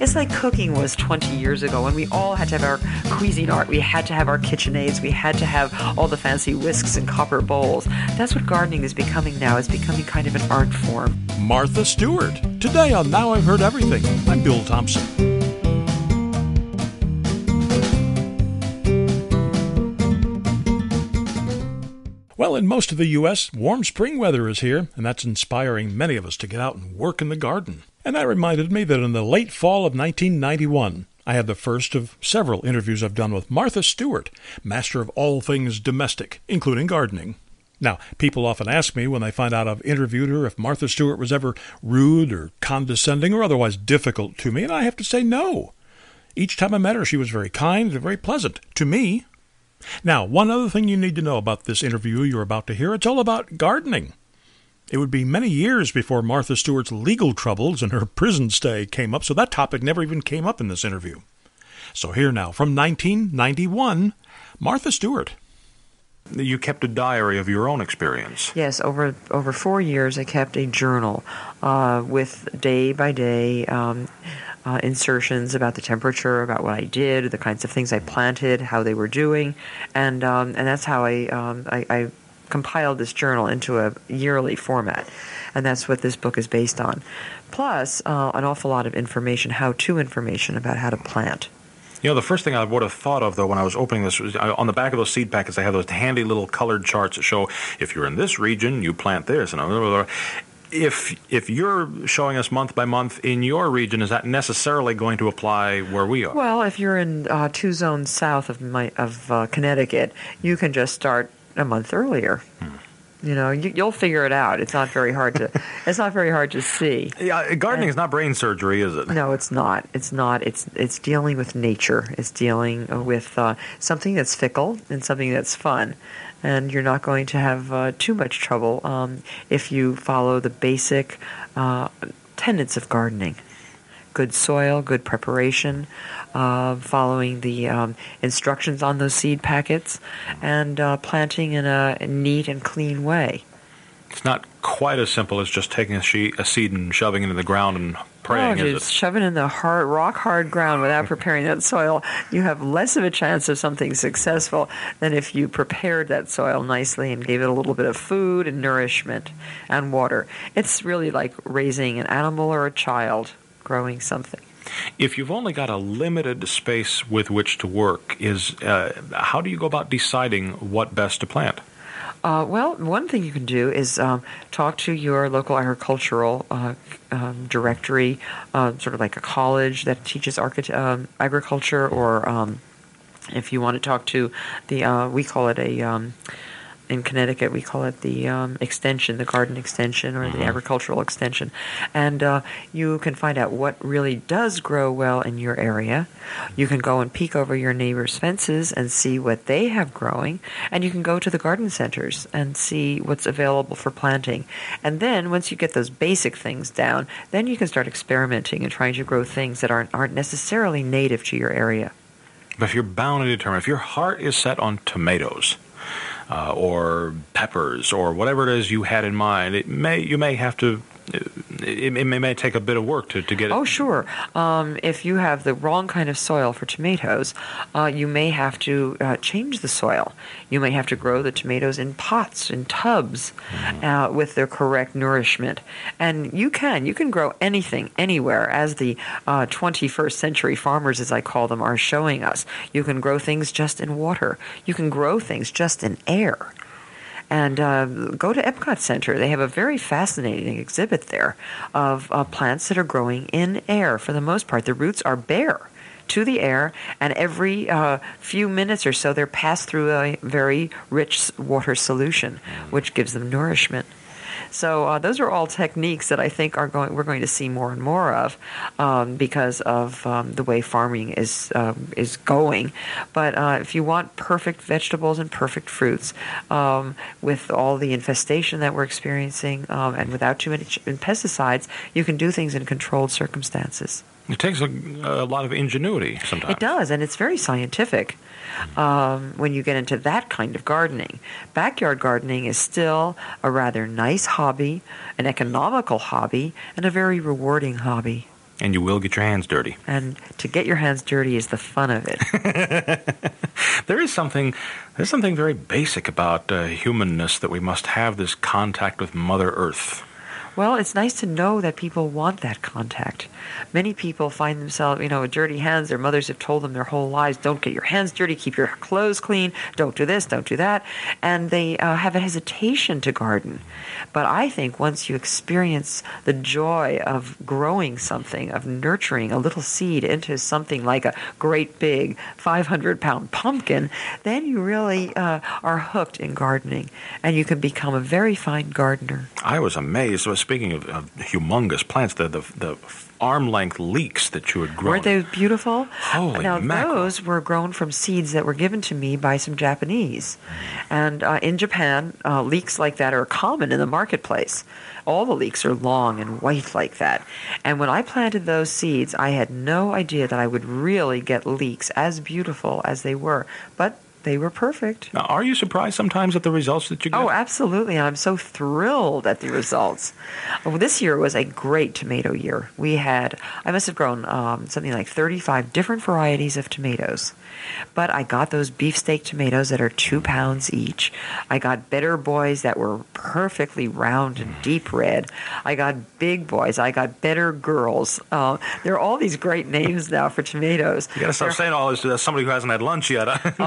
It's like cooking was 20 years ago when we all had to have our Cuisinart. We had to have our KitchenAids. We had to have all the fancy whisks and copper bowls. That's what gardening is becoming now. It's becoming kind of an art form. Martha Stewart. Today on Now I've Heard Everything, I'm Bill Thompson. Well, in most of the U.S., warm spring weather is here, and that's inspiring many of us to get out and work in the garden. And that reminded me that in the late fall of 1991, I had the first of several interviews I've done with Martha Stewart, master of all things domestic, including gardening. Now, people often ask me when they find out I've interviewed her if Martha Stewart was ever rude or condescending or otherwise difficult to me, and I have to say no. Each time I met her, she was very kind and very pleasant to me. Now, one other thing you need to know about this interview you're about to hear it's all about gardening. It would be many years before Martha Stewart's legal troubles and her prison stay came up, so that topic never even came up in this interview. So, here now, from 1991, Martha Stewart. You kept a diary of your own experience. Yes, over over four years, I kept a journal uh, with day by day um, uh, insertions about the temperature, about what I did, the kinds of things I planted, how they were doing, and um, and that's how I, um, I, I compiled this journal into a yearly format, and that's what this book is based on. Plus, uh, an awful lot of information, how-to information about how to plant. You know, the first thing I would have thought of, though, when I was opening this, was uh, on the back of those seed packets, they have those handy little colored charts that show if you're in this region, you plant this, and blah, blah, blah. if if you're showing us month by month in your region, is that necessarily going to apply where we are? Well, if you're in uh, two zones south of my of uh, Connecticut, you can just start a month earlier. Hmm. You know, you, will figure it out. It's not very hard to. it's not very hard to see. Yeah, gardening and, is not brain surgery, is it? No, it's not. It's not. It's it's dealing with nature. It's dealing with uh, something that's fickle and something that's fun, and you're not going to have uh, too much trouble um, if you follow the basic uh, tenets of gardening: good soil, good preparation, uh, following the um, instructions on those seed packets, and uh, planting in a neat and clean way. It's not quite as simple as just taking a, she- a seed and shoving it in the ground and praying. No, is it? shove it in the hard, rock hard ground without preparing that soil. You have less of a chance of something successful than if you prepared that soil nicely and gave it a little bit of food and nourishment and water. It's really like raising an animal or a child growing something. If you've only got a limited space with which to work, is uh, how do you go about deciding what best to plant? Uh, well, one thing you can do is um, talk to your local agricultural uh, um, directory, uh, sort of like a college that teaches architect- um, agriculture, or um, if you want to talk to the, uh, we call it a um, in Connecticut, we call it the um, extension, the garden extension or mm-hmm. the agricultural extension. And uh, you can find out what really does grow well in your area. You can go and peek over your neighbor's fences and see what they have growing. And you can go to the garden centers and see what's available for planting. And then once you get those basic things down, then you can start experimenting and trying to grow things that aren't, aren't necessarily native to your area. But if you're bound and determined, if your heart is set on tomatoes, uh, or peppers or whatever it is you had in mind, it may you may have to it, it, may take a bit of work to, to get it. Oh, sure. Um, if you have the wrong kind of soil for tomatoes, uh, you may have to uh, change the soil. You may have to grow the tomatoes in pots, in tubs, mm-hmm. uh, with their correct nourishment. And you can. You can grow anything, anywhere, as the 21st uh, century farmers, as I call them, are showing us. You can grow things just in water. You can grow things just in air and uh, go to Epcot Center. They have a very fascinating exhibit there of uh, plants that are growing in air. For the most part, the roots are bare to the air, and every uh, few minutes or so, they're passed through a very rich water solution, which gives them nourishment. So uh, those are all techniques that I think are going we're going to see more and more of um, because of um, the way farming is uh, is going. But uh, if you want perfect vegetables and perfect fruits, um, with all the infestation that we're experiencing um, and without too many pesticides, you can do things in controlled circumstances. It takes a, a lot of ingenuity sometimes. It does, and it's very scientific um, when you get into that kind of gardening. Backyard gardening is still a rather nice hobby, an economical hobby, and a very rewarding hobby. And you will get your hands dirty. And to get your hands dirty is the fun of it. there is something there's something very basic about uh, humanness that we must have this contact with Mother Earth. Well, it's nice to know that people want that contact. Many people find themselves, you know, with dirty hands. Their mothers have told them their whole lives, don't get your hands dirty, keep your clothes clean, don't do this, don't do that. And they uh, have a hesitation to garden. But I think once you experience the joy of growing something, of nurturing a little seed into something like a great big 500 pound pumpkin, then you really uh, are hooked in gardening and you can become a very fine gardener. I was amazed speaking of, of humongous plants, the, the, the arm length leeks that you had grown. Weren't they beautiful? Holy now, mackerel. those were grown from seeds that were given to me by some Japanese. And uh, in Japan, uh, leeks like that are common in the marketplace. All the leeks are long and white like that. And when I planted those seeds, I had no idea that I would really get leeks as beautiful as they were. But they were perfect. Now, are you surprised sometimes at the results that you get? Oh, absolutely. And I'm so thrilled at the results. Well, this year was a great tomato year. We had, I must have grown um, something like 35 different varieties of tomatoes. But I got those beefsteak tomatoes that are two pounds each. I got better boys that were perfectly round and deep red. I got big boys. I got better girls. Uh, there are all these great names now for tomatoes. You got to stop They're, saying all this to somebody who hasn't had lunch yet.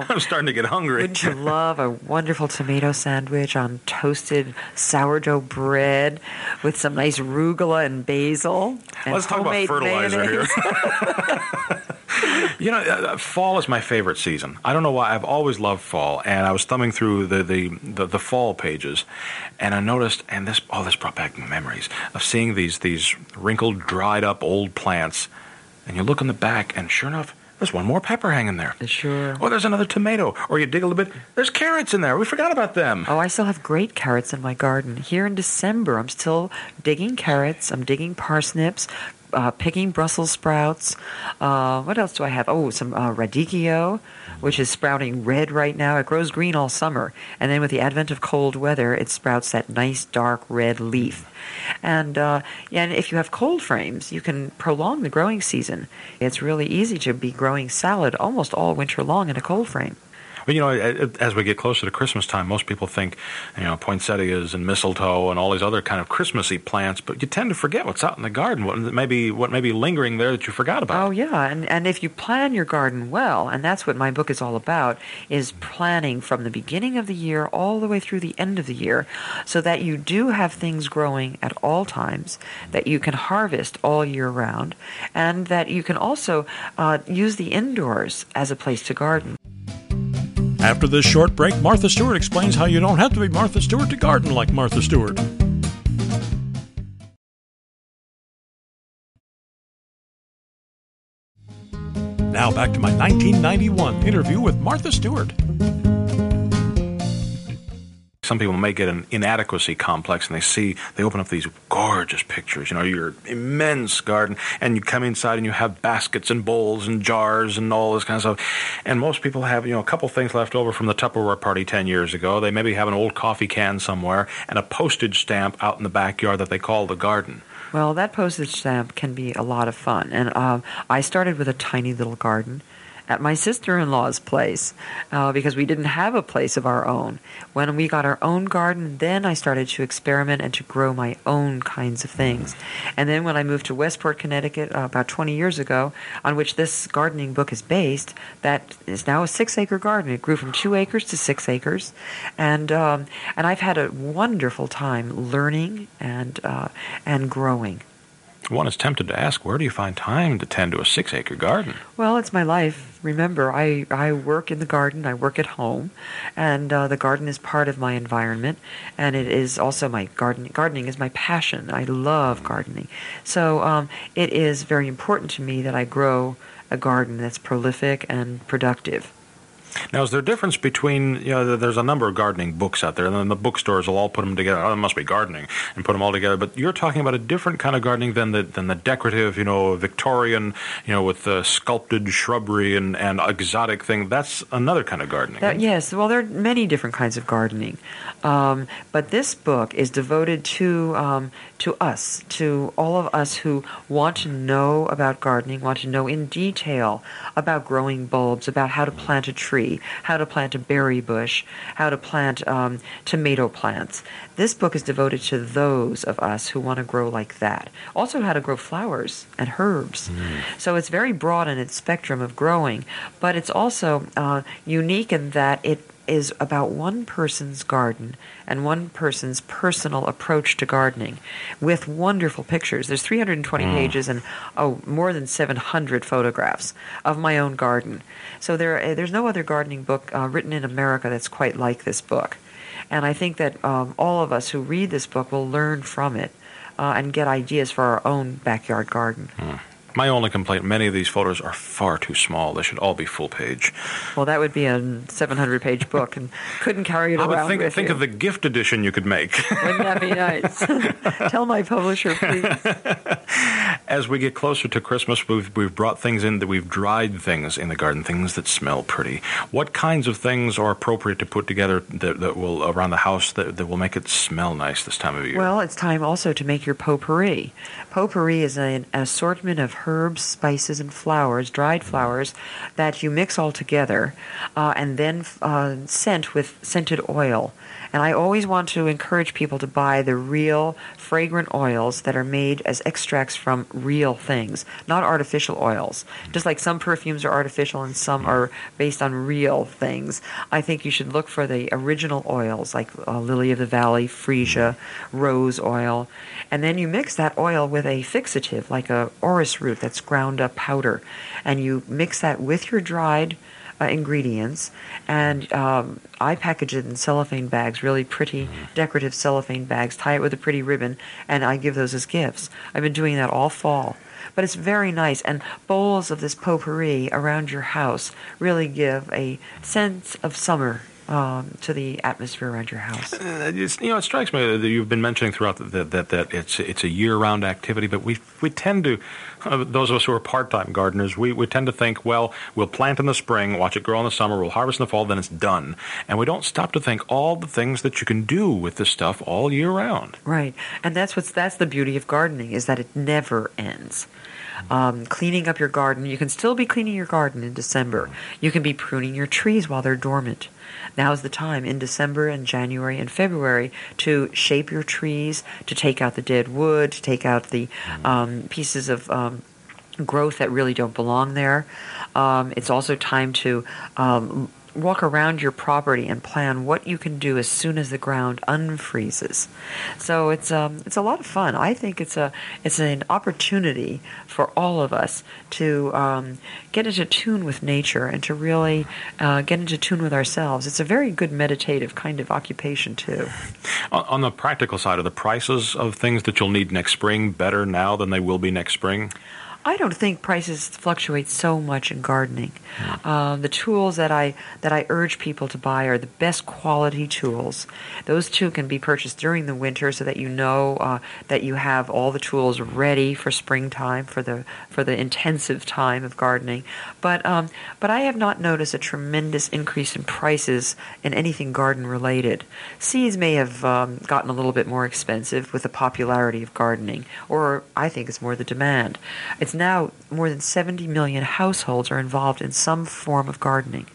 I'm starting to get hungry. Wouldn't you love a wonderful tomato sandwich on toasted sourdough bread with some nice arugula and basil? And Let's talk about fertilizer mayonnaise? here. you know, uh, fall is my favorite season. I don't know why. I've always loved fall, and I was thumbing through the the, the, the fall pages, and I noticed, and this oh, this brought back memories of seeing these these wrinkled, dried up old plants, and you look in the back, and sure enough. There's one more pepper hanging there. Uh, sure. Or there's another tomato. Or you dig a little bit. There's carrots in there. We forgot about them. Oh, I still have great carrots in my garden. Here in December, I'm still digging carrots. I'm digging parsnips, uh, picking Brussels sprouts. Uh, what else do I have? Oh, some uh, radicchio, which is sprouting red right now. It grows green all summer, and then with the advent of cold weather, it sprouts that nice dark red leaf. And uh, yeah, and if you have cold frames, you can prolong the growing season. It's really easy to be growing salad almost all winter long in a cold frame. But you know, as we get closer to Christmas time, most people think, you know, poinsettias and mistletoe and all these other kind of Christmassy plants, but you tend to forget what's out in the garden. What may be what may be lingering there that you forgot about. Oh yeah, and and if you plan your garden well, and that's what my book is all about, is planning from the beginning of the year all the way through the end of the year, so that you do have things growing at all times, that you can harvest all year round, and that you can also uh, use the indoors as a place to garden. After this short break, Martha Stewart explains how you don't have to be Martha Stewart to garden like Martha Stewart. Now back to my 1991 interview with Martha Stewart. Some people may get an inadequacy complex and they see, they open up these gorgeous pictures, you know, your immense garden, and you come inside and you have baskets and bowls and jars and all this kind of stuff. And most people have, you know, a couple things left over from the Tupperware party 10 years ago. They maybe have an old coffee can somewhere and a postage stamp out in the backyard that they call the garden. Well, that postage stamp can be a lot of fun. And um, I started with a tiny little garden at my sister in law's place uh, because we didn't have a place of our own. When we got our own garden, then I started to experiment and to grow my own kinds of things. And then when I moved to Westport, Connecticut, uh, about 20 years ago, on which this gardening book is based, that is now a six acre garden. It grew from two acres to six acres. And, um, and I've had a wonderful time learning and, uh, and growing. One is tempted to ask, where do you find time to tend to a six acre garden? Well, it's my life. Remember, I, I work in the garden, I work at home, and uh, the garden is part of my environment, and it is also my garden. Gardening is my passion. I love gardening. So um, it is very important to me that I grow a garden that's prolific and productive. Now, is there a difference between, you know, there's a number of gardening books out there, and then the bookstores will all put them together. Oh, it must be gardening, and put them all together. But you're talking about a different kind of gardening than the than the decorative, you know, Victorian, you know, with the sculpted shrubbery and, and exotic thing. That's another kind of gardening. That, yes, well, there are many different kinds of gardening, um, but this book is devoted to um, to us, to all of us who want to know about gardening, want to know in detail about growing bulbs, about how to plant a tree, how to plant a berry bush, how to plant um, tomato plants. This book is devoted to those of us who want to grow like that. Also, how to grow flowers and herbs. Mm. So it's very broad in its spectrum of growing, but it's also uh, unique in that it is about one person's garden and one person's personal approach to gardening with wonderful pictures. There's 320 mm. pages and oh, more than 700 photographs of my own garden. So there, eh, there's no other gardening book uh, written in America that's quite like this book. And I think that um, all of us who read this book will learn from it uh, and get ideas for our own backyard garden. Mm. My only complaint: many of these photos are far too small. They should all be full page. Well, that would be a 700-page book, and couldn't carry it I around think, with think you. of the gift edition you could make. Wouldn't that be nice? Tell my publisher, please. As we get closer to Christmas, we've we've brought things in that we've dried things in the garden, things that smell pretty. What kinds of things are appropriate to put together that, that will around the house that, that will make it smell nice this time of year? Well, it's time also to make your potpourri. Potpourri is an assortment of herbs, spices, and flowers, dried flowers, that you mix all together uh, and then uh, scent with scented oil. And I always want to encourage people to buy the real fragrant oils that are made as extracts from real things, not artificial oils. Just like some perfumes are artificial and some are based on real things, I think you should look for the original oils like uh, lily of the valley, freesia, rose oil, and then you mix that oil with a fixative like a orris root that's ground up powder, and you mix that with your dried uh, ingredients, and um, I package it in cellophane bags, really pretty decorative cellophane bags, tie it with a pretty ribbon, and I give those as gifts. I've been doing that all fall. But it's very nice, and bowls of this potpourri around your house really give a sense of summer um, to the atmosphere around your house. Uh, you know, it strikes me that you've been mentioning throughout the, that, that that it's it's a year-round activity, but we we tend to uh, those of us who are part-time gardeners, we, we tend to think, well, we'll plant in the spring, watch it grow in the summer, we'll harvest in the fall, then it's done, and we don't stop to think all the things that you can do with this stuff all year round. Right, and that's what's that's the beauty of gardening is that it never ends. Um, cleaning up your garden, you can still be cleaning your garden in December. You can be pruning your trees while they're dormant. Now's the time in December and January and February to shape your trees, to take out the dead wood, to take out the um, pieces of um, growth that really don't belong there. Um, it's also time to um, walk around your property and plan what you can do as soon as the ground unfreezes. So it's um, it's a lot of fun. I think it's a it's an opportunity for all of us to um, get into tune with nature and to really uh, get into tune with ourselves. It's a very good meditative kind of occupation too. On the practical side, are the prices of things that you'll need next spring better now than they will be next spring? I don't think prices fluctuate so much in gardening. Uh, the tools that I that I urge people to buy are the best quality tools. Those two can be purchased during the winter, so that you know uh, that you have all the tools ready for springtime for the for the intensive time of gardening. But um, but I have not noticed a tremendous increase in prices in anything garden related. Seeds may have um, gotten a little bit more expensive with the popularity of gardening, or I think it's more the demand. It's now more than 70 million households are involved in some form of gardening.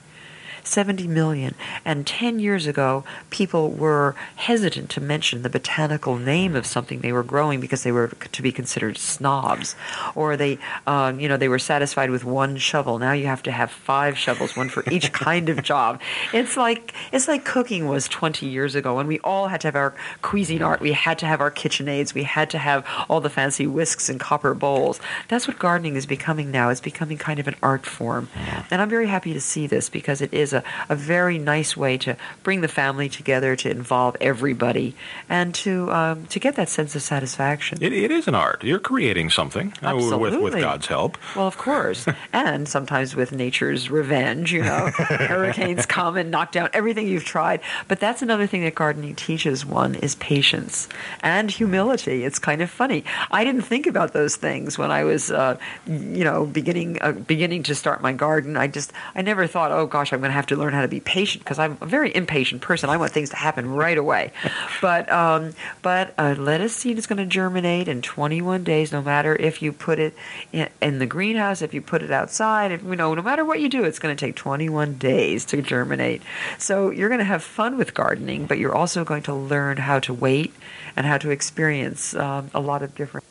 70 million. And 10 years ago, people were hesitant to mention the botanical name of something they were growing because they were to be considered snobs. Or they, um, you know, they were satisfied with one shovel. Now you have to have five shovels, one for each kind of job. It's like, it's like cooking was 20 years ago when we all had to have our Cuisinart. We had to have our KitchenAids. We had to have all the fancy whisks and copper bowls. That's what gardening is becoming now. It's becoming kind of an art form. And I'm very happy to see this because it is a a, a very nice way to bring the family together, to involve everybody, and to um, to get that sense of satisfaction. It, it is an art. You're creating something uh, Absolutely. with, with God's help. Well, of course, and sometimes with nature's revenge. You know, hurricanes come and knock down everything you've tried. But that's another thing that gardening teaches one is patience and humility. It's kind of funny. I didn't think about those things when I was, uh, you know, beginning uh, beginning to start my garden. I just I never thought, oh gosh, I'm going to have to learn how to be patient because I'm a very impatient person. I want things to happen right away. But um, but a lettuce seed is going to germinate in 21 days, no matter if you put it in, in the greenhouse, if you put it outside, if you know, no matter what you do, it's going to take 21 days to germinate. So you're going to have fun with gardening, but you're also going to learn how to wait and how to experience um, a lot of different.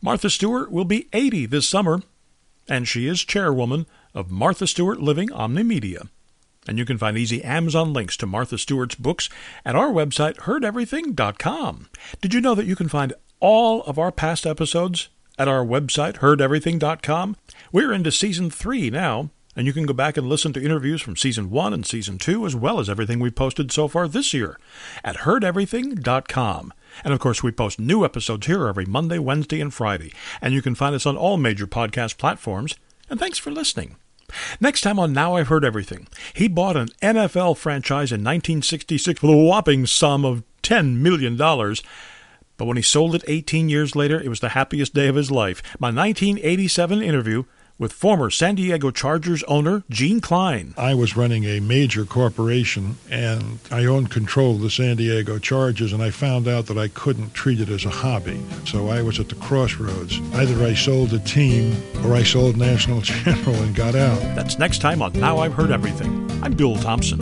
Martha Stewart will be 80 this summer, and she is chairwoman of Martha Stewart Living Omnimedia. And you can find easy Amazon links to Martha Stewart's books at our website, heardeverything.com. Did you know that you can find all of our past episodes at our website, heardeverything.com? We're into season three now, and you can go back and listen to interviews from season one and season two, as well as everything we've posted so far this year at heardeverything.com. And of course, we post new episodes here every Monday, Wednesday, and Friday. And you can find us on all major podcast platforms. And thanks for listening. Next time on Now I've Heard Everything, he bought an NFL franchise in 1966 for a whopping sum of $10 million. But when he sold it 18 years later, it was the happiest day of his life. My 1987 interview with former San Diego Chargers owner Gene Klein. I was running a major corporation and I owned control of the San Diego Chargers, and I found out that I couldn't treat it as a hobby. So I was at the crossroads. Either I sold the team or I sold National General and got out. That's next time on Now I've Heard Everything. I'm Bill Thompson.